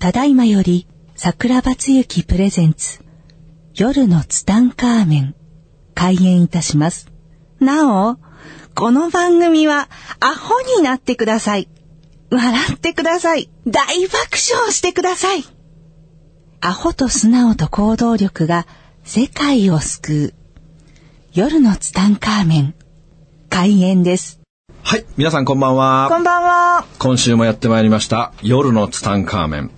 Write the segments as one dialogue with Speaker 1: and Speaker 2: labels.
Speaker 1: ただいまより桜庭つゆきプレゼンツ夜のツタンカーメン開演いたします。なお、この番組はアホになってください。笑ってください。大爆笑してください。アホと素直と行動力が世界を救う。夜のツタンカーメン開演です。
Speaker 2: はい、皆さんこんばんは。
Speaker 1: こんばんは。
Speaker 2: 今週もやってまいりました、夜のツタンカーメン。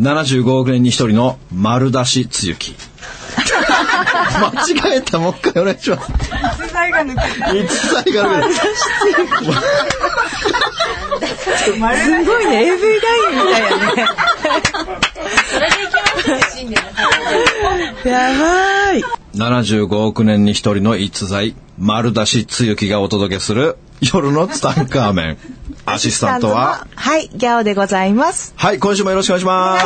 Speaker 2: 75億年に一人の丸出しつゆき。間違えた、もう一回お願いします。
Speaker 1: 逸材が抜け
Speaker 2: 一切が抜け
Speaker 1: すごいね、AV 男優みたいやね。やばい。
Speaker 2: 75億年に一人の逸材、丸出しつゆきがお届けする、夜のツタンカーメン。アシスタントは、
Speaker 1: はい、ギャオでございます。
Speaker 2: はい、今週もよろしくお願いしま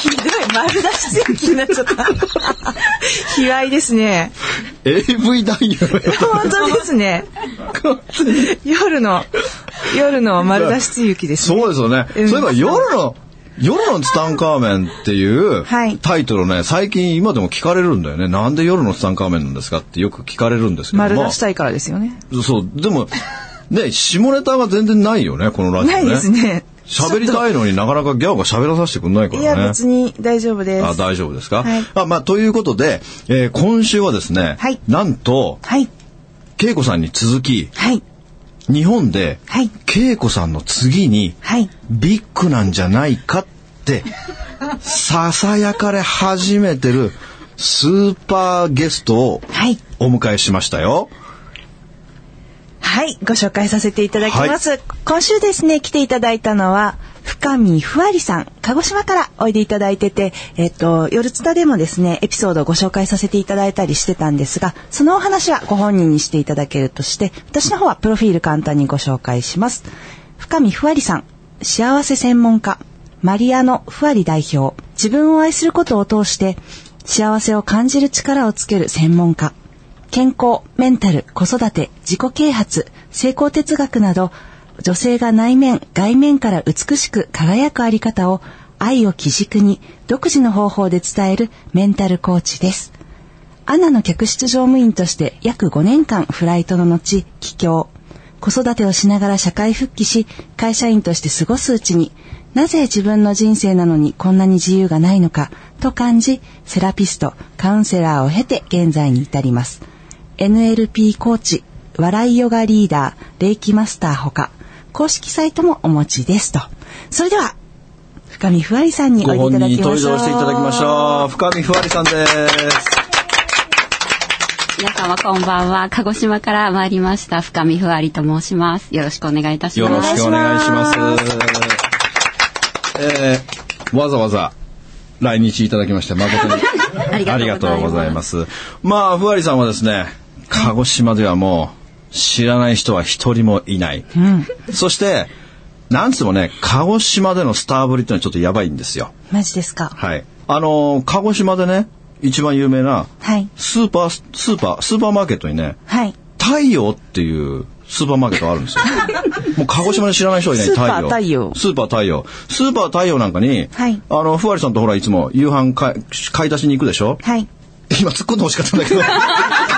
Speaker 2: す。
Speaker 1: ひどい、丸出し強気になっちゃった。卑猥ですね。
Speaker 2: AV 男優
Speaker 1: 本当ですね。夜の、夜の丸出し強気ですね。
Speaker 2: そうですよね。
Speaker 1: うん
Speaker 2: そういえば夜の、夜のツタンカーメンっていう
Speaker 1: はい
Speaker 2: タイトルね、最近今でも聞かれるんだよね。なんで夜のツタンカーメンなんですかってよく聞かれるんですけども。
Speaker 1: 丸出したいからですよね。
Speaker 2: そう、でも、ね、下ネタが全然ないよね、このラジオね。
Speaker 1: ないですね。
Speaker 2: 喋りたいのになかなかギャオが喋らさせてくんないからね。
Speaker 1: いや、別に大丈夫です。
Speaker 2: あ大丈夫ですか、
Speaker 1: はい
Speaker 2: あまあ、ということで、えー今週はですね、
Speaker 1: はい
Speaker 2: なんと、
Speaker 1: はい、
Speaker 2: 恵子さんに続き、
Speaker 1: はい、
Speaker 2: 日本で、
Speaker 1: はい、
Speaker 2: 恵子さんの次に、
Speaker 1: はい。
Speaker 2: ビッグなんじゃないかって、ささやかれ始めてるスーパーゲストを
Speaker 1: はい。
Speaker 2: お迎えしましたよ。
Speaker 1: はい、ご紹介させていただきます。今週ですね、来ていただいたのは、深見ふわりさん、鹿児島からおいでいただいてて、えっと、夜ツタでもですね、エピソードをご紹介させていただいたりしてたんですが、そのお話はご本人にしていただけるとして、私の方はプロフィール簡単にご紹介します。深見ふわりさん、幸せ専門家、マリアノ・ふわり代表、自分を愛することを通して、幸せを感じる力をつける専門家、健康、メンタル、子育て、自己啓発、成功哲学など、女性が内面、外面から美しく輝くあり方を愛を基軸に独自の方法で伝えるメンタルコーチです。アナの客室乗務員として約5年間フライトの後、帰郷。子育てをしながら社会復帰し、会社員として過ごすうちに、なぜ自分の人生なのにこんなに自由がないのかと感じ、セラピスト、カウンセラーを経て現在に至ります。NLP コーチ、笑いヨガリーダー、霊気マスターほか、公式サイトもお持ちですと。それでは、深見ふわりさんにお
Speaker 2: ご
Speaker 1: いでいただきましょう。
Speaker 2: 登場していただきましょう。深見ふわりさんです。
Speaker 3: 皆様こんばんは。鹿児島から参りました深見ふわりと申します。よろしくお願いいたします。
Speaker 2: よろしくお願いします。えーわざわざ来日いただきまして誠に
Speaker 3: ありがとうございます
Speaker 2: ありがとうございます。まあ、ふわりさんはですね、鹿児島ではもう知らない人は一人もいない。そして、なんつもね、鹿児島でのスターぶりってのはちょっとやばいんですよ。
Speaker 1: マジですか？
Speaker 2: はい。あのー鹿児島でね、一番有名な
Speaker 1: はい。
Speaker 2: スーパー、スーパー、スーパーマーケットにね、
Speaker 1: はい。
Speaker 2: 太陽っていうスーパーマーケットがあるんですよ。もう鹿児島で知らない人はいない
Speaker 1: スーパー太陽
Speaker 2: スーパー太陽。スーパー太陽なんかに、
Speaker 1: はい
Speaker 2: あの、ふわりさんとほらいつも夕飯買い買い出しに行くでしょ？
Speaker 1: はい。
Speaker 2: 今突っ込んでほしかったんだけど。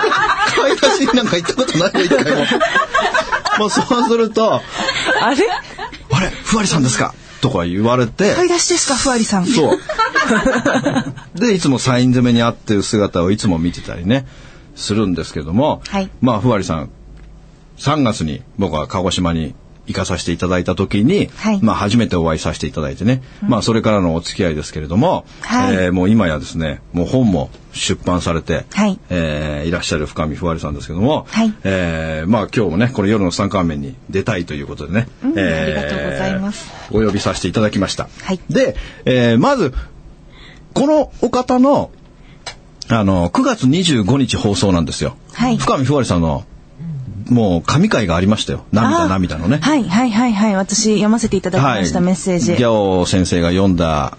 Speaker 2: になんか行ったことないよ、一回も。まあそうすると、
Speaker 1: あれ？
Speaker 2: あれ、ふわりさんですか？とか言われて、
Speaker 1: 買い出しですか、ふわりさん。
Speaker 2: そう。で、いつもサイン攻めにあってる姿をいつも見てたりね、するんですけども、
Speaker 1: はい
Speaker 2: まあ、ふわりさん、3月に僕は鹿児島に行かさせていただいた時に、
Speaker 1: はい。
Speaker 2: まあ、初めてお会いさせていただいてね、まあ、それからのお付き合いですけれども、
Speaker 1: はい。
Speaker 2: えーもう今やですね、もう本も出版されて、
Speaker 1: はい。
Speaker 2: えーいらっしゃる深見ふわりさんですけども、
Speaker 1: はい。
Speaker 2: えーまあ、今日もね、これ夜の三冠面に出たいということでね、
Speaker 1: うん。ありがとうございます。
Speaker 2: お呼びさせていただきました。
Speaker 1: はい。
Speaker 2: で、えーまず、このお方の、あの、9月25日放送なんですよ。
Speaker 1: はい。
Speaker 2: 深見ふわりさんの、もう神回がありましたよ。涙
Speaker 1: あ
Speaker 2: 涙のね。
Speaker 1: はい、はい、はい、はい。私、読ませていただきました、メッセージ。
Speaker 2: ギャオ先生が読んだ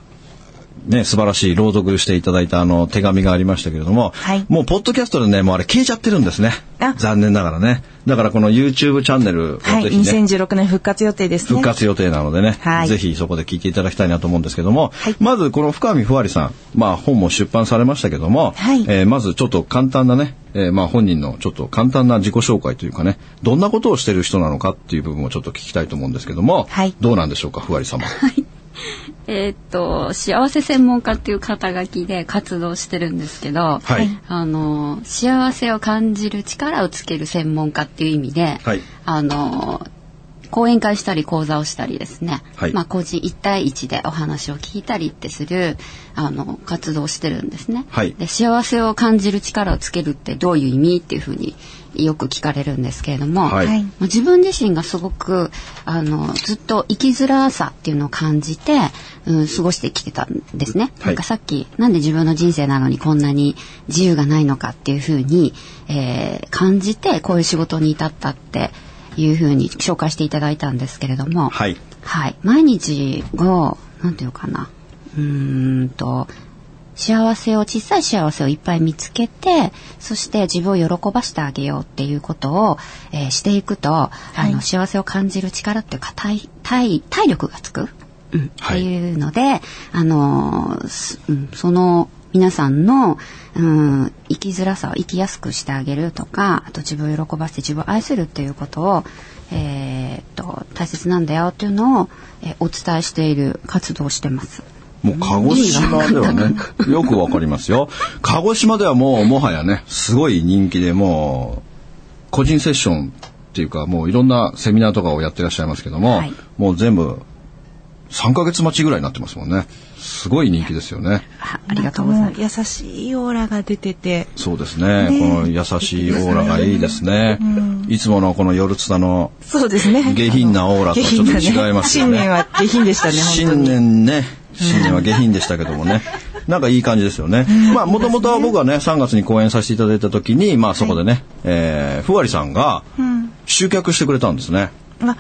Speaker 2: ね、素晴らしい朗読していただいたあの手紙がありましたけれども、
Speaker 1: はい
Speaker 2: もうポッドキャストでね、もうあれ消えちゃってるんですね
Speaker 1: あ。
Speaker 2: 残念ながらね。だからこの YouTube チャンネルを
Speaker 1: はい。
Speaker 2: ぜひね、
Speaker 1: 2016年復活予定ですね。
Speaker 2: 復活予定なのでね、
Speaker 1: はい
Speaker 2: ぜひそこで聞いていただきたいなと思うんですけども、
Speaker 1: はい
Speaker 2: まずこの深見ふわりさん、まあ本も出版されましたけども、
Speaker 1: はい
Speaker 2: えーまずちょっと簡単なね、えーまあ本人のちょっと簡単な自己紹介というかね、どんなことをしてる人なのかっていう部分をちょっと聞きたいと思うんですけども、
Speaker 1: はい
Speaker 2: どうなんでしょうか、ふわり様。
Speaker 3: えーっと幸せ専門家っていう肩書きで活動してるんですけど、
Speaker 2: はい。
Speaker 3: あの幸せを感じる力をつける専門家っていう意味で、
Speaker 2: はい。
Speaker 3: あの講演会したり講座をしたりですね、
Speaker 2: はい。
Speaker 3: まあ個人一対一でお話を聞いたりってするあの活動をしてるんですね。
Speaker 2: はい。
Speaker 3: で幸せを感じる力をつけるってどういう意味っていうふうによく聞かれるんですけれども、
Speaker 2: はい。
Speaker 3: 自分自身がすごくあのずっと生きづらさっていうのを感じて、うん、過ごしてきてたんですね。
Speaker 2: はい。
Speaker 3: なんかさっきなんで自分の人生なのにこんなに自由がないのかっていうふうに、えー感じてこういう仕事に至ったっていうふうに紹介していただいたんですけれども、
Speaker 2: はい。
Speaker 3: はい、毎日をなんていうのかな。うーんと幸せを小さい幸せをいっぱい見つけてそして自分を喜ばしてあげようっていうことを、えーしていくと、あの幸せを感じる力っていうか体体体力がつく、うん。
Speaker 2: はい。
Speaker 3: っていうのであのーすうんその皆さんの、うん、生きづらさを生きやすくしてあげるとかあと自分を喜ばせて自分を愛するっていうことを、えーっと大切なんだよっていうのを、えーお伝えしている活動をしてます。
Speaker 2: もう鹿児島ではね、よくわかりますよ。鹿児島ではもうもはやね、すごい人気でもう、個人セッションっていうかもういろんなセミナーとかをやってらっしゃいますけども、
Speaker 3: はい
Speaker 2: もう全部3ヶ月待ちぐらいになってますもんね。すごい人気ですよね。
Speaker 3: あありがとうございます。
Speaker 1: 優しいオーラが出てて。
Speaker 2: そうですね。
Speaker 1: ね
Speaker 2: この優しいオーラがいいですね。いつものこの夜ツタの
Speaker 1: そうですね。
Speaker 2: 下品なオーラとはちょっと違いますよね
Speaker 1: 新年は下品でしたね、
Speaker 2: 新
Speaker 1: に。
Speaker 2: 年ね、新年は下品でしたけどもね。なんかいい感じですよね。まあ、もともとは僕はね、3月に講演させていただいた時に、まあそこでね、えーふわりさんが
Speaker 1: うん。
Speaker 2: 集客してくれたんですね。
Speaker 1: あ、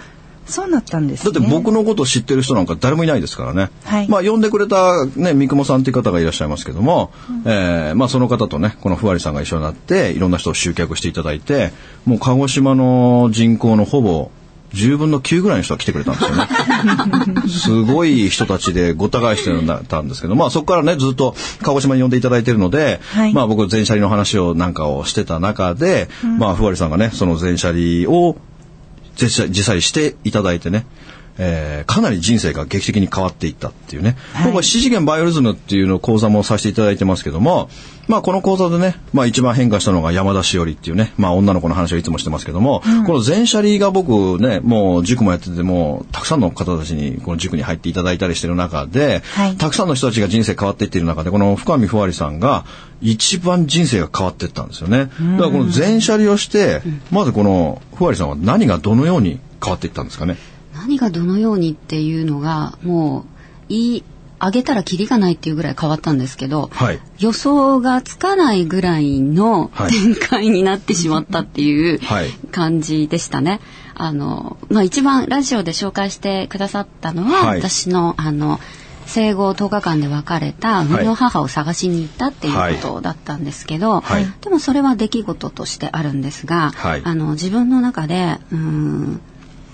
Speaker 1: そうなったんですね。
Speaker 2: だって僕のことを知ってる人なんか誰もいないですからね。
Speaker 1: はい
Speaker 2: まあ呼んでくれたね、三雲さんっていう方がいらっしゃいますけども、えーまあその方とね、このふわりさんが一緒になって、いろんな人を集客していただいて、もう鹿児島の人口のほぼ10分の9ぐらいの人が来てくれたんですよね。すごい人たちでごった返してたんですけど、まあそこからね、ずっと鹿児島に呼んでいただいてるので、
Speaker 1: はい
Speaker 2: まあ僕全車輪の話をなんかをしてた中で、まあふわりさんがね、その全車輪を実際していただいてね、えーかなり人生が劇的に変わっていったっていうね、
Speaker 1: はい。
Speaker 2: 僕は四次元バイオリズムっていうのを講座もさせていただいてますけども、まあこの講座でね、まあ一番変化したのが山田しおりっていうね、まあ女の子の話をいつもしてますけども、この全車輪が僕ね、もう塾もやってても、たくさんの方たちにこの塾に入っていただいたりしてる中で、
Speaker 1: はい。
Speaker 2: たくさんの人たちが人生変わっていっている中で、この深見ふわりさんが一番人生が変わっていったんですよね。だからこの全車輪をして、まずこのふわりさんは何がどのように変わっていったんですかね。
Speaker 3: 何がどのようにっていうのがもう言い上げたらキリがないっていうぐらい変わったんですけど、
Speaker 2: はい。
Speaker 3: 予想がつかないぐらいの
Speaker 2: はい。
Speaker 3: 展開になってしまったっていう
Speaker 2: はい。
Speaker 3: 感じでしたね。あのまあ、一番ラジオで紹介してくださったのは、
Speaker 2: はい。
Speaker 3: 私のあの生後10日間で別れた生みの母を探しに行ったっていうことだったんですけど、
Speaker 2: はい。
Speaker 3: でもそれは出来事としてあるんですが、
Speaker 2: はい。
Speaker 3: あの自分の中でうーん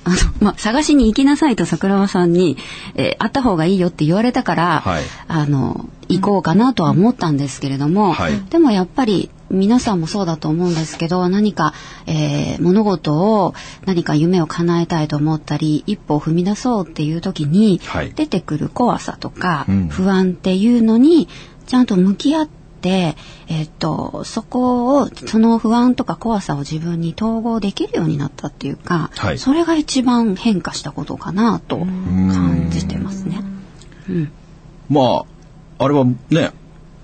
Speaker 3: あの、まあ、探しに行きなさいと桜庭さんに、えー会った方がいいよって言われたから、
Speaker 2: はい。
Speaker 3: あの、行こうかなとは思ったんですけれども、
Speaker 2: はい。
Speaker 3: でもやっぱり皆さんもそうだと思うんですけど、何か、えー物事を、何か夢を叶えたいと思ったり、一歩を踏み出そうっていう時に、
Speaker 2: はい。
Speaker 3: 出てくる怖さとか、
Speaker 2: うん。
Speaker 3: 不安っていうのに、ちゃんと向き合って、えっと、そこを、その不安とか怖さを自分に統合できるようになったっていうか、
Speaker 2: はい
Speaker 3: それが一番変化したことかなと感じてますね。うん。
Speaker 2: まあ、あれはね、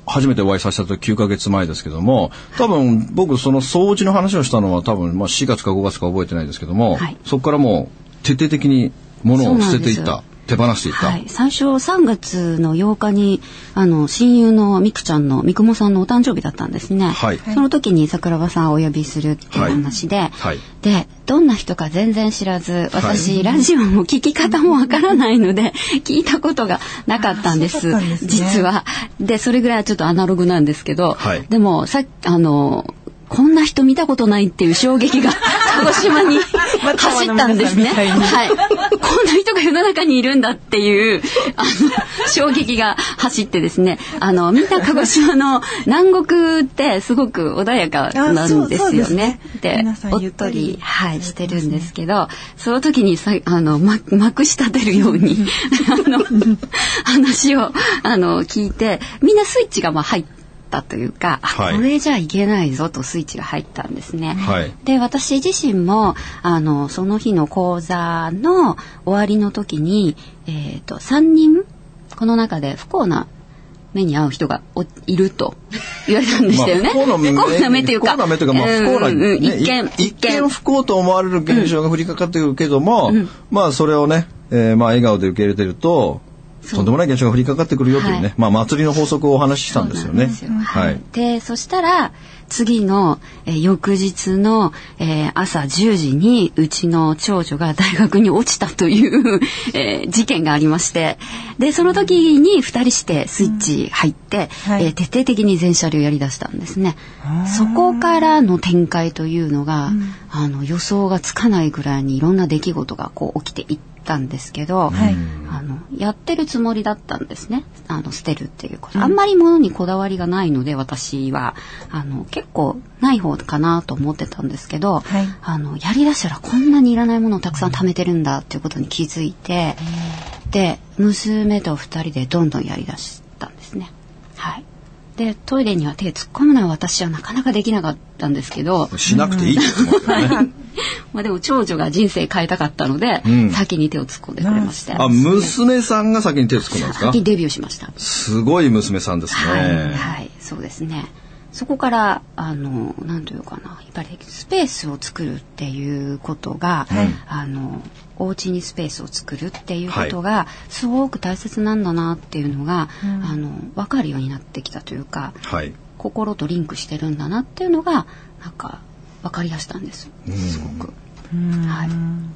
Speaker 2: 初めてお会いさせた時9ヶ月前ですけども、多分僕その掃除の話をしたのは多分まあ4月か5月か覚えてないですけども、
Speaker 3: はい
Speaker 2: そこからもう徹底的に物を捨てていった。手放していった、は
Speaker 3: い、最初3月の8日にあの親友のみくちゃんのみくもさんのお誕生日だったんですね、はい、その時に桜庭さんをお呼びするっていう話で、はい、でどんな人か全然知らず私、ラジオも聞き方もわからないので 聞いたことがなかったんです。ね、実は。でそれぐらいちょっとアナログなんですけど、でもさあのこんな人見たことないっていう衝撃が鹿児島に 走ったんですね。はい。こんな人が世の中にいるんだっていう、あの、衝撃が走ってですね、あの、みんな鹿児島の南国ってすごく穏やかなんですよね。で、おっとり、はい、してるんですけど、その時にさ、あの、ま、まくし立てるように、あの、話を、あの、聞いて、みんなスイッチがまあ入って、ったというか、はい、これじゃいけないぞとスイッチが入ったんですね。はい、で私自身もあのその日の講座の終わりの時に、えーと、3人この中で不幸な目に遭う人がいると。言われたんでしたよね。
Speaker 2: 不幸な目というか、不幸な目というか、まあ、不幸な、
Speaker 3: ね、一見
Speaker 2: 一見不幸と思われる現象が降りかかってくるけども、うん、まあそれをね、えー、まあ笑顔で受け入れてると、とんでもない現象が降りかかってくるよというね、はい、まあ祭りの法則をお話ししたんですよね。
Speaker 3: はい。で、そしたら次の、えー、翌日の、えー、朝10時にうちの長女が大学に落ちたという えー、事件がありまして、でその時に2人してスイッチ入って、うんはい、えー、徹底的に全車両やりだしたんですね。そこからの展開というのが、うん、あの予想がつかないぐらいにいろんな出来事がこう起きていって。たんですけど、はい、あのやってるつもりだったんですね。あの捨てるっていうこと、うん、あんまり物にこだわりがないので私は。あの結構ない方かなと思ってたんですけど、はい、あのやりだしたらこんなにいらないものをたくさん貯めてるんだっていうことに気づいて、で娘と2人でどんどんやりだしたんですね。はい。でトイレには手突っ込むのは私はなかなかできなかったんですけど
Speaker 2: しなくていいですもんね
Speaker 3: まあでも長女が人生変えたかったので、うん、先に手を突っ込んでくれまして。
Speaker 2: あ、娘さんが先に手を突っ込んだんですか？
Speaker 3: 先デビューしました。
Speaker 2: すごい娘さんですね。
Speaker 3: はい、はい、そうですね。そこからあの何というかなやっぱりスペースを作るっていうことが、はい、あのお家にスペースを作るっていうことがすごく大切なんだなっていうのが、はい、あの分かるようになってきたというか、はい、心とリンクしてるんだなっていうのがなんか分かりやしたんです。すごく。
Speaker 2: はい、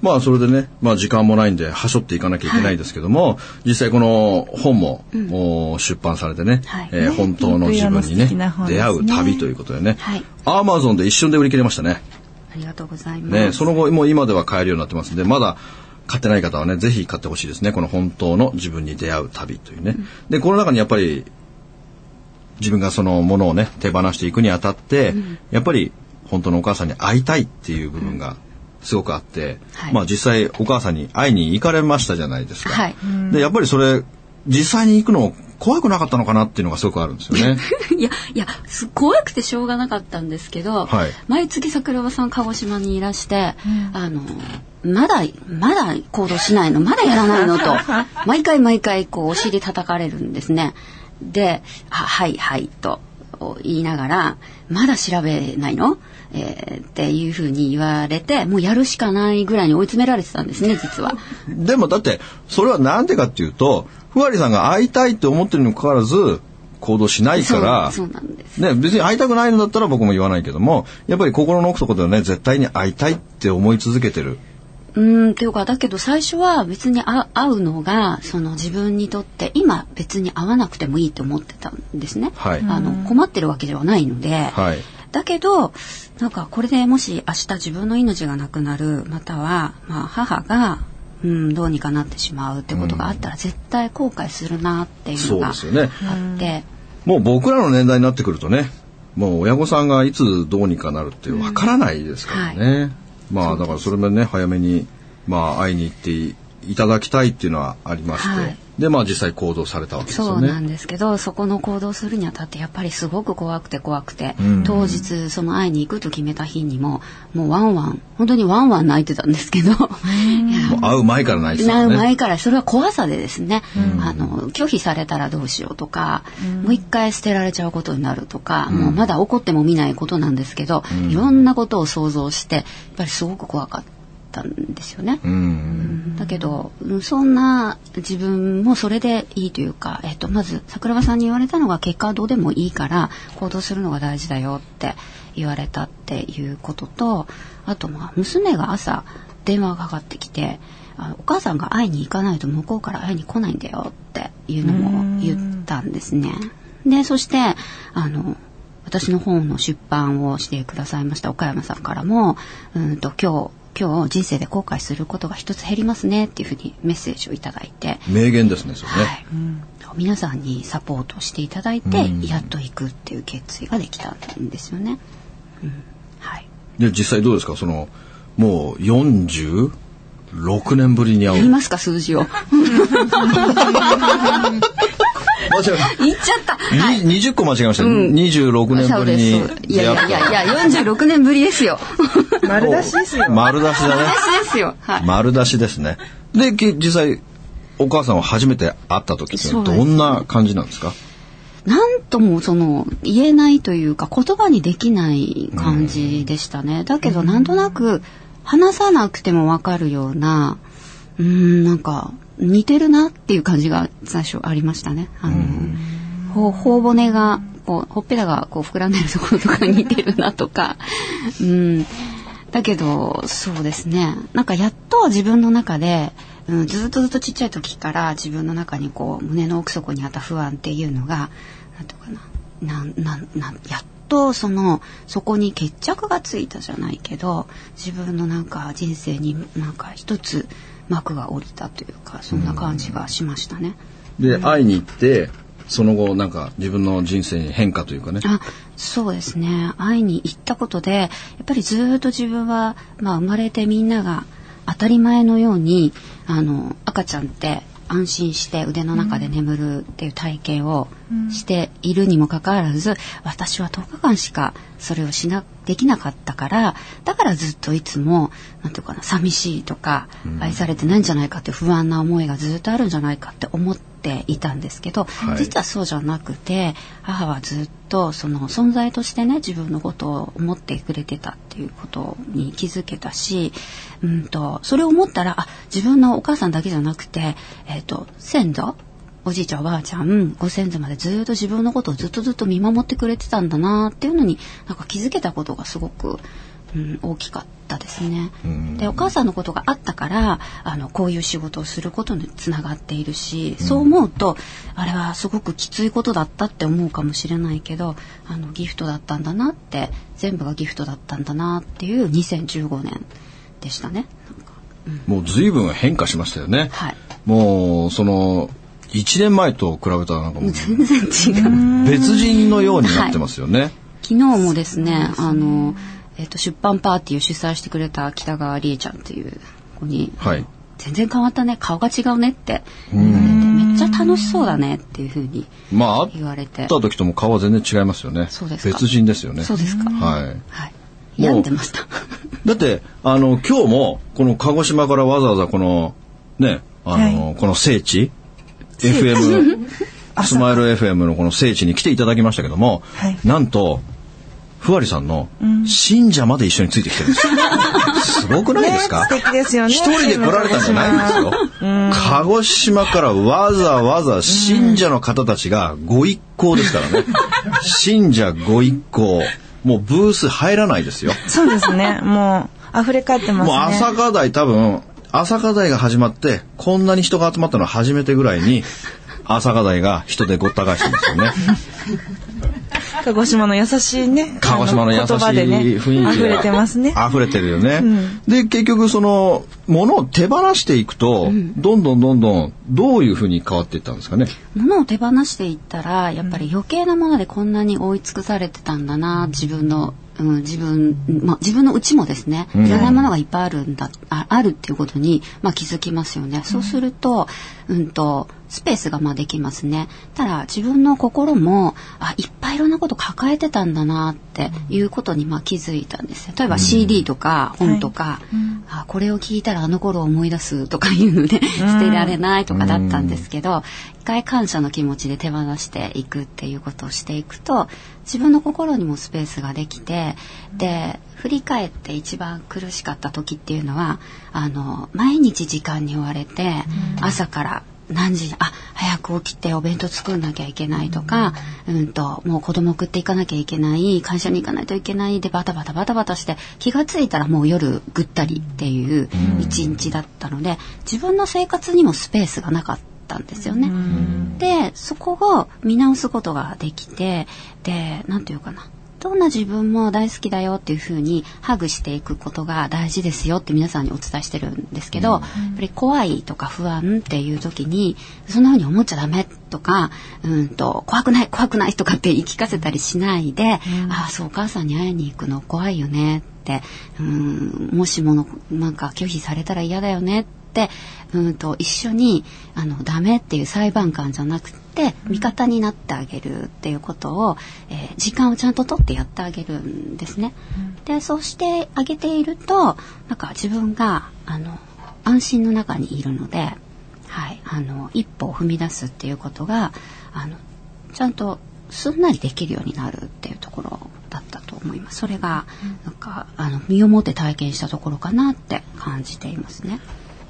Speaker 2: まあそれでね、まあ、時間もないんではしょっていかなきゃいけないですけども、はい、実際この本も、うん、出版されてね、はい、えー、本当の自分にね、ね、出会う旅ということでね、アマゾンで一瞬で売り切れましたね。
Speaker 3: ありがとうございます。
Speaker 2: ね、その後もう今では買えるようになってますんでまだ買ってない方はねぜひ買ってほしいですね。この本当の自分に出会う旅というね。うん、でこの中にやっぱり自分がそのものをね手放していくにあたって、うん、やっぱり本当のお母さんに会いたいっていう部分がすごくあって、はい、まあ実際お母さんに会いに行かれましたじゃないですか。はい、でやっぱりそれ実際に行くの怖くなかったのかなっていうのがすごくあるんですよね。
Speaker 3: いやいや怖くてしょうがなかったんですけど、はい、毎月桜庭さん鹿児島にいらして、うん、あのまだまだ行動しないのまだやらないのと 毎回毎回こうお尻叩かれるんですね。で「はいはい」と言いながら「まだ調べないの?」えー、っていうふうに言われてもうやるしかないぐらいに追い詰められてたんですね 実は。
Speaker 2: でもだってそれは何でかっていうとふわりさんが会いたいって思ってるにもかかわらず行動しないから
Speaker 3: そうなんです、
Speaker 2: ね、別に会いたくないのだったら僕も言わないけどもやっぱり心の奥底ではね絶対に会いたいって思い続けてる。
Speaker 3: うんっていうかだけど最初は別に会うのがその自分にとって今別に会わなくてもいいと思ってたんですね。はい、あの困ってるわけではないので、はい、だけどなんかこれでもし明日自分の命がなくなるまたはまあ母がうん、どうにかなってしまうってことがあったら絶対後悔するなっていうのがあって、ね、
Speaker 2: もう僕らの年代になってくるとねもう親御さんがいつどうにかなるってわからないですからね、うん。はい、まあだからそれもね早めにまあ会いに行っていただきたいっていうのはありまして、はいでまあ実際行動されたわけですよ
Speaker 3: ね。そうなんですけどそこの行動するにあたってやっぱりすごく怖くて怖くて、うん。当日その会いに行くと決めた日にももうワンワン本当にワンワン泣いてたんですけど、
Speaker 2: 会う前から泣いてた、
Speaker 3: ね、会う前からそれは怖さでですね、あの拒否されたらどうしようとか、もう一回捨てられちゃうことになるとか、もうまだ怒っても見ないことなんですけど、いろんなことを想像してやっぱりすごく怖かった。っったんですよね。
Speaker 2: うん
Speaker 3: だけどそんな自分もそれでいいというか、えっと、まず桜庭さんに言われたのが結果はどうでもいいから行動するのが大事だよって言われたっていうこととあとまあ娘が朝電話がかかってきてあお母さんが会いに行かないと向こうから会いに来ないんだよっていうのも言ったんですね。でそしてあの私の本の出版をしてくださいました岡山さんからもうんと今日今日人生で後悔することが一つ減りますねっていうふうにメッセージをいただいて、
Speaker 2: 名言ですねそれね、
Speaker 3: はい。皆さんにサポートしていただいて、
Speaker 2: うん。
Speaker 3: やっと行くっていう決意ができたんですよね。うん、はい。
Speaker 2: で実際どうですか？そのもう46年ぶりに会う。
Speaker 3: 言いますか数字を。
Speaker 2: 間違え
Speaker 3: 言っちゃった。
Speaker 2: に20個間違えました、
Speaker 3: うん。
Speaker 2: 26年ぶりに
Speaker 3: いやいやいやいや46年ぶりですよ。
Speaker 1: 丸出しですよ。
Speaker 2: 丸出しだね
Speaker 3: 私ですよ。はい。
Speaker 2: 丸出しですねでき実際お母さんを初めて会った時ってどんな感じなんですか？
Speaker 3: なんともその言えないというか言葉にできない感じでしたね。だけどなんとなく話さなくてもわかるような、うーん、なんか似てるなっていう感じが最初ありましたね。あの、ほ頬骨が、こう、ほっぺたがこう膨らんでるところとか似てるなとか、うん。だけど、そうですね。なんかやっと自分の中で、うん、ずっとずっとちっちゃい時から自分の中にこう胸の奥底にあった不安っていうのがなんていうかななんなんなんやっとそのそこに決着がついたじゃないけど自分のなんか人生になんか一つ幕が降りたというかそんな感じがしましたね。
Speaker 2: で会いに行ってその後なんか自分の人生に変化というかね
Speaker 3: あそうですね。会いに行ったことでやっぱりずっと自分は、まあ、生まれてみんなが当たり前のようにあの赤ちゃんって安心して腕の中で眠るっていう体験をしているにもかかわらず、私は10日間しかそれをしなできなかったからだからずっといつもなんていうかな寂しいとか、愛されてないんじゃないかって不安な思いがずっとあるんじゃないかって思っていたんですけど、
Speaker 2: はい。
Speaker 3: 実はそうじゃなくて母はずっとその存在としてね自分のことを思ってくれてたっていうことに気づけたし、うん、とそれを思ったらあ自分のお母さんだけじゃなくて、えー、と先祖おじいちゃんおばあちゃんご先祖までずっと自分のことをずっとずっと見守ってくれてたんだなっていうのになんか気づけたことがすごく、うん、大きかったですね。でお母さんのことがあったからあのこういう仕事をすることにつながっているし、そう思うとあれはすごくきついことだったって思うかもしれないけどあのギフトだったんだなって全部がギフトだったんだなっていう2015年でしたね。
Speaker 2: もう随分変化しましたよね、
Speaker 3: はい。
Speaker 2: もうその1年前と比べたらなんかもう
Speaker 3: 全然違う。
Speaker 2: 別人のようになってますよね、
Speaker 3: 昨日もですね、あの、えっ、と、出版パーティーを主催してくれた北川理恵ちゃんっていう子に、
Speaker 2: はい。
Speaker 3: 全然変わったね、顔が違うねって言われて、めっちゃ楽しそうだねっていうふうに
Speaker 2: まあ会っ
Speaker 3: 言われて。
Speaker 2: た。時とも顔は全然違いますよね。
Speaker 3: そうですか。
Speaker 2: 別人ですよね。
Speaker 3: そうですか。
Speaker 2: はい。
Speaker 3: はい。病んでました。
Speaker 2: だってあの今日もこの鹿児島からわざわざこのねあの、
Speaker 1: は
Speaker 2: この聖地 FM スマイル FM のこの聖地に来ていただきましたけども、
Speaker 1: はい。
Speaker 2: なんとふわりさんの信者まで一緒についてきてるんですよ。すごくないですか、
Speaker 1: ね素敵ですよね
Speaker 2: 一人で来られたんじゃないんですよ。鹿児島からわざわざ信者の方たちがご一行ですからね。信者ご一行。もうブース入らないですよ。
Speaker 1: そうですね。もう溢れ返ってますね。
Speaker 2: もう朝課題多分、朝課題が始まって、こんなに人が集まったのは初めてぐらいに、朝課題が人でごった返してますよね。
Speaker 1: 鹿児島の優しいね。
Speaker 2: 鹿児島の優しい
Speaker 1: あ言葉でね
Speaker 2: 雰囲気が
Speaker 1: 溢れてますね。
Speaker 2: 溢れてるよね。
Speaker 1: ん
Speaker 2: で、結局その、物を手放していくと、どんどんどんどん、どういうふうに変わっていったんですかね？
Speaker 3: 物を手放していったらやっぱり余計なものでこんなに覆い尽くされてたんだな自分の、うん、自分、まあ、自分の内もですねいらないものがいっぱいあるんだああるっていうことに、まあ、気づきますよね。そうすると,、うん、とスペースがまあできますね。ただ自分の心もあいっぱいいろんなこと抱えてたんだなっていうことにまあ気づいたんです例えば CD とか本とか、はい。あこれを聞いたらあの頃を思い出すとかいうので 捨てられないとかだったんですけど、一回感謝の気持ちで手放していくっていうことをしていくと自分の心にもスペースができてで振り返って一番苦しかった時っていうのはあの毎日時間に追われて朝から何時あ早く起きてお弁当作んなきゃいけないとか、うん、うんともう子供送っていかなきゃいけない会社に行かないといけないでバタバタバタバタして気が付いたらもう夜ぐったりっていう一日だったので自分の生活にもスペースがなかったんですよね。でそこを見直すことができてで何て言うかなどんな自分も大好きだよっていうふうにハグしていくことが大事ですよって皆さんにお伝えしてるんですけど、うん、やっぱり怖いとか不安っていう時にそんなふうに思っちゃダメとかうんと怖くない怖くないとかって言い聞かせたりしないで、うん、ああそうお母さんに会いに行くの怖いよねってうんもしものなんか拒否されたら嫌だよねってうんと一緒にあのダメっていう裁判官じゃなくてて味方になってあげるっていうことを、えー、時間をちゃんと取ってやってあげるんですね。でそうしてあげているとなんか自分があの安心の中にいるので、はい、あの一歩を踏み出すっていうことがあのちゃんとすんなりできるようになるっていうところだったと思います。それがなんかあの身をもって体験したところかなって感じていますね。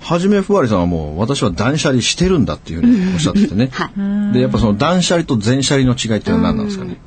Speaker 2: はじめふわりさんはもう私は断捨離してるんだっていうふうにおっしゃっててね。はい、でやっぱその断捨離と全捨離の違いっていうのは何なんですかね？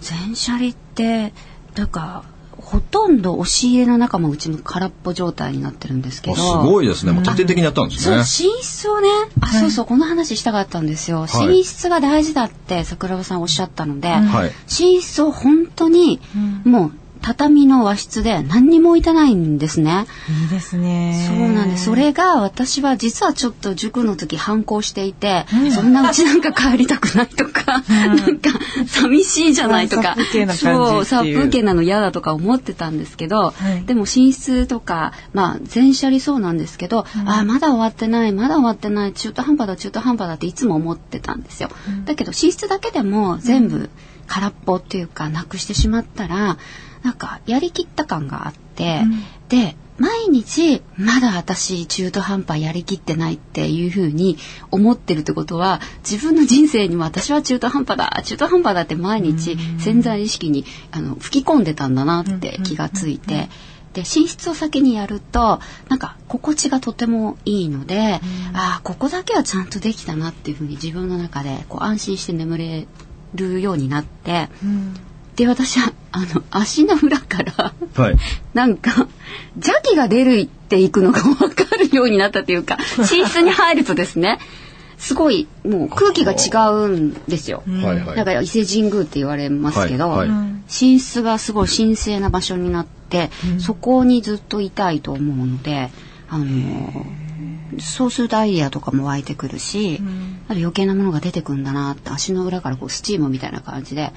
Speaker 3: 全捨離ってなんかほとんど押し入れの中もうちも空っぽ状態になってるんですけど。す
Speaker 2: ごいですね。もう徹底的にやったんですね。
Speaker 3: 寝室をね、あ、そうそう、この話したかったんですよ。寝室が大事だって桜庭さんおっしゃったので、はい、寝室を本当にもう畳の和室で何にも置いてないんですね。
Speaker 1: いいですね。
Speaker 3: そうなんです。それが私は実はちょっと塾の時反抗していて、うん、そんなうちなんか帰りたくないとか、うん、なんか寂しいじゃないとか、そう、殺風景なの嫌だとか思ってたんですけど、はい、でも寝室とか、まあ全社理そうなんですけど、うん、あまだ終わってない、まだ終わってない、中途半端だ、中途半端だっていつも思ってたんですよ。だけど寝室だけでも全部空っぽっていうかなくしてしまったら、なんかやりきった感があって、うん、で毎日まだ私中途半端やりきってないっていうふうに思ってるってことは自分の人生にも私は中途半端だ中途半端だって毎日潜在意識にあの吹き込んでたんだなって気がついて。で寝室を先にやるとなんか心地がとてもいいので、うん、ああここだけはちゃんとできたなっていうふうに自分の中でこう安心して眠れるようになって、うん、で私はあの足の裏からはい、なんか邪気が出るっていくのが分かるようになったというか寝室に入るとですねすごいもう空気が違うんですよ。だから伊勢神宮って言われますけど、はいはい、寝室がすごい神聖な場所になって、うん、そこにずっといたいと思うので、あのそうするとアイディアとかも湧いてくるし、うん、あと余計なものが出てくんだなって足の裏からこうスチームみたいな感じで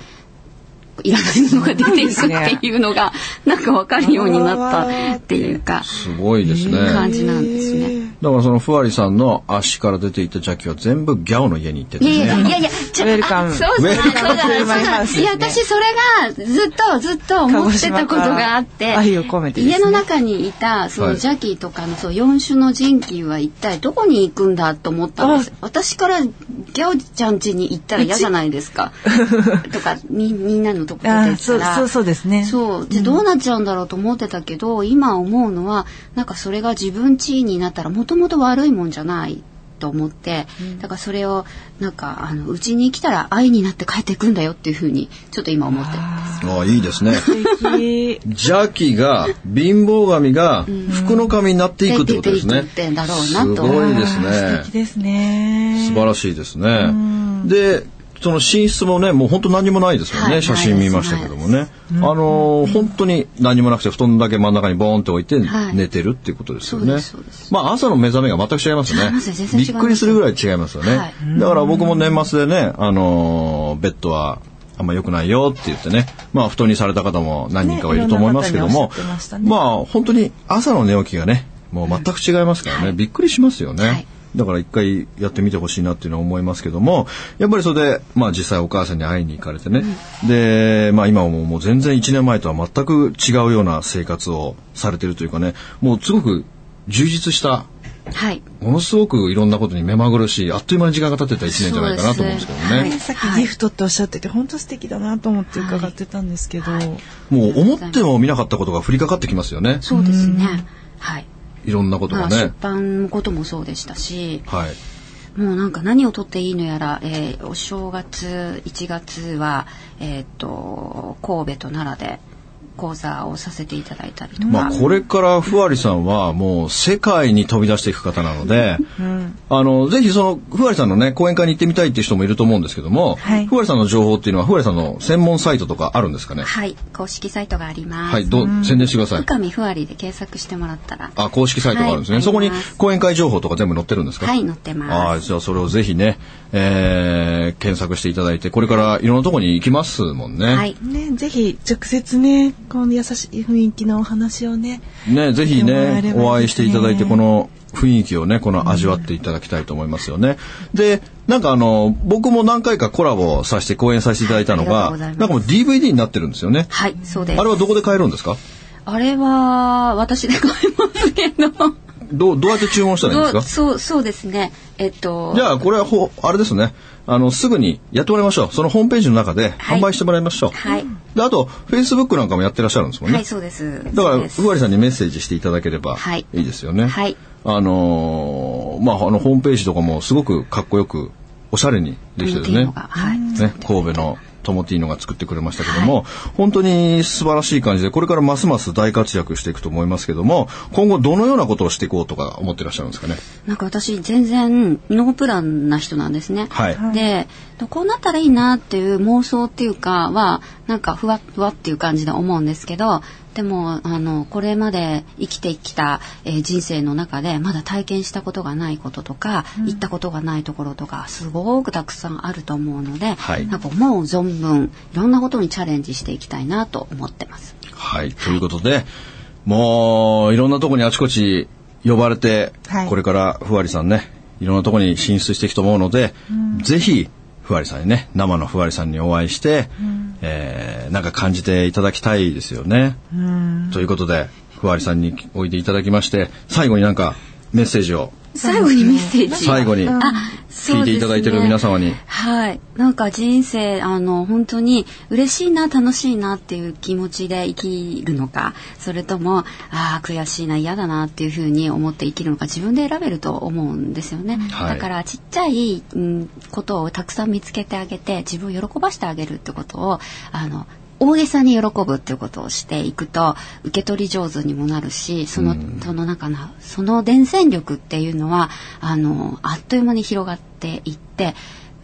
Speaker 3: いらないものが出ていくっていうのがなんか分かるようになったっていうか
Speaker 2: すごいですね。
Speaker 3: 感じなんですね。
Speaker 2: だからそのふわりさんの足から出ていった邪気は全部ギャオの家に行ってて、ね、
Speaker 3: いやいやいやちょ
Speaker 1: ウェルカム
Speaker 3: そうそうそう。いや私それがずっとずっと思ってたことがあって
Speaker 1: 愛を込めて、
Speaker 3: ね、家の中にいたその邪気とかのそう四種の人気は一体どこに行くんだと思ったんです。私からギャオちゃん家に行ったら嫌じゃないですか。とかみみんなのとこ出て
Speaker 1: ったらそうそうですね。
Speaker 3: そうでどうなっちゃうんだろうと思ってたけど、うん、今思うのはなんかそれが自分地位になったらもともと悪いもんじゃないと思って、うん、だからそれをなんかあのうちに来たら愛になって帰っていくんだよっていうふうにちょっと今思ってるんです。
Speaker 2: ああいいですね。邪気が貧乏神が福の神になっていくってことですね、
Speaker 3: うん、だろうな
Speaker 2: と。すごいですね。
Speaker 1: 素敵ですね。
Speaker 2: 素晴らしいですね、でその寝室もねもう本当何もないですよね、はい、写真見ましたけどもね、あのー、本当に何もなくて布団だけ真ん中にボーンって置いて寝てるっていうことですよね、はい、まあ朝の目覚めが全く違いますね。びっくりするぐらい違いますよね、はい、だから僕も年末でねあのー、ベッドはあんま良くないよって言ってね、まあ布団にされた方も何人かはいると思いますけども、ねね、まあ本当に朝の寝起きがね、もう全く違いますからね、びっくりしますよね。だから一回やってみてほしいなっていうのは思いますけども、やっぱりそれで、まあ実際お母さんに会いに行かれてね。うん、で、まあ今はもうもう全然1年前とは全く違うような生活をされてるというかね、もうすごく充実した
Speaker 3: はい、
Speaker 2: ものすごくいろんなことに目まぐるしいあっという間に時間が経ってた1年じゃないかなと思うんですけどね、はい、
Speaker 1: さっきギフトっておっしゃってて、本当素敵だなと思って伺ってたんですけど、はい、
Speaker 2: もう思っても見なかったことが降りかかってきますよね。
Speaker 3: そうですね。はい
Speaker 2: いろんなことがね、
Speaker 3: 出版のこともそうでしたし、
Speaker 2: はい、
Speaker 3: もうなんか何を取っていいのやら、えー、お正月1月は、えーと神戸と奈良で講座をさせていただいたりとか。
Speaker 2: まあ、これからふわりさんはもう世界に飛び出していく方なので、うん、あの、ぜひその、ふわりさんのね、講演会に行ってみたいっていう人もいると思うんですけども、はい、ふわりさんの情報っていうのは、ふわりさんの専門サイトとかあるんですかね？
Speaker 3: はい、公式サイトがあります。
Speaker 2: はい、どう、宣伝してください。
Speaker 3: 深見ふわりで検索してもらったら。
Speaker 2: あ、公式サイトがあるんですね。はい、そこに講演会情報とか全部載ってるんですか？
Speaker 3: はい、載ってます。
Speaker 2: ああ、じゃあそれをぜひね、えー、検索していただいて、これからいろんなところに行きますもんね。
Speaker 3: はい。
Speaker 1: ね、ぜひ直接ね、この優しい雰囲気のお話をね。
Speaker 2: ね、ぜひね、ねお会いしていただいて、この雰囲気をね、この味わっていただきたいと思いますよね。で、なんかあの、僕も何回かコラボさせて講演させていただいたのが、なんかもう DVD になってるんですよね。
Speaker 3: はい、そうです。
Speaker 2: あれはどこで買えるんですか？
Speaker 3: あれは、私で買いますけど。
Speaker 2: どう、どうやって注文したらいいんですか？
Speaker 3: そう、そうですね。えっと。
Speaker 2: じゃあ、これはほ、あれですね。あの、すぐにやってもらいましょう。そのホームページの中で販売してもらいましょう。
Speaker 3: はい。
Speaker 2: で、あと、フェイスブックなんかもやってらっしゃるんですもんね。
Speaker 3: はい、そうです。
Speaker 2: だから、ふわりさんにメッセージしていただければいいですよね。
Speaker 3: はい。
Speaker 2: あのー、まあ、あの、ホームページとかもすごくかっこよく、おしゃれにできてるね。
Speaker 3: はい。
Speaker 2: ね、神戸のトモティーノが作ってくれましたけども、はい、本当に素晴らしい感じでこれからますます大活躍していくと思いますけども今後どのようなことをしていこうとか思ってらっしゃるんですかね？
Speaker 3: なんか私全然ノープランな人なんですね。
Speaker 2: はい、
Speaker 3: でこうなったらいいなっていう妄想っていうかはなんかふわふわっていう感じで思うんですけどでもあのこれまで生きてきた、えー、人生の中でまだ体験したことがないこととか、うん、行ったことがないところとかすごくたくさんあると思うので、はい、なんかもう存分いろんなことにチャレンジしていきたいなと思ってます。
Speaker 2: はい、ということで、もういろんなところにあちこち呼ばれて、はい、これからふわりさんねいろんなところに進出していくと思うので、うん、ぜひふわりさんにね生のふわりさんにお会いして、うん、えー、なんか感じていただきたいですよね。ということでふわりさんにおいでいただきまして最後になんかメッセージを
Speaker 3: 最後にメッセージ。
Speaker 2: 最後に。聞いていただいてる皆様に、ね、
Speaker 3: はい。なんか人生あの本当に嬉しいな楽しいなっていう気持ちで生きるのかそれともああ悔しいな嫌だなっていうふうに思って生きるのか自分で選べると思うんですよね、はい、だからちっちゃい、うん、ことをたくさん見つけてあげて自分を喜ばしてあげるってことをあの大げさに喜ぶっていうことをしていくと受け取り上手にもなるしその,、その中のその伝染力っていうのはあのあっという間に広がっていって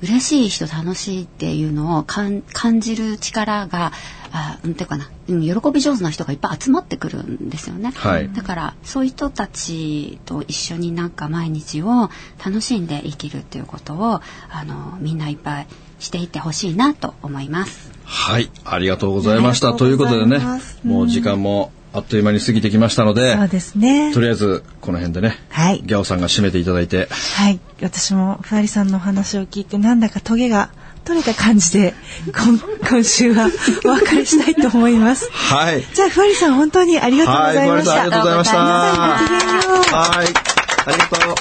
Speaker 3: 嬉しい人楽しいっていうのを感じる力があうんていうかな、うん、喜び上手な人がいっぱい集まってくるんですよね、
Speaker 2: はい、
Speaker 3: だからそういう人たちと一緒になんか毎日を楽しんで生きるっていうことをあのみんないっぱいしていってほしいなと思います。
Speaker 2: はい、ありがとうございました。ということでね、もう時間もあっという間に過ぎてきましたので、
Speaker 1: そうですね。
Speaker 2: とりあえずこの辺でね、
Speaker 1: はい、
Speaker 2: ギャオさんが締めていただいて、
Speaker 1: はい、私もふわりさんの話を聞いてなんだかトゲが取れた感じで今今週はお別れしたいと思います。
Speaker 2: はい。
Speaker 1: じゃあふわりさん本当にありがとうございました。
Speaker 2: はい、ありがとうございました。はい、ありがとう。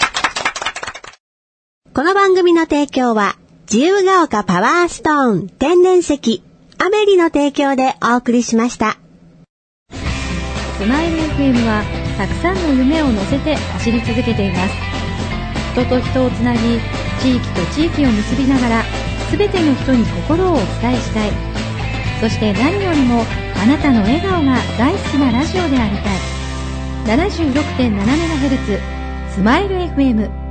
Speaker 4: この番組の提供は自由が丘パワーストーン天然石アメリの提供でお送りしました。
Speaker 5: スマイル FM はたくさんの夢を乗せて走り続けています。人と人をつなぎ、地域と地域を結びながら、全ての人に心をお伝えしたい。そして何よりもあなたの笑顔が大好きなラジオでありたい。76.7MHz スマイル FM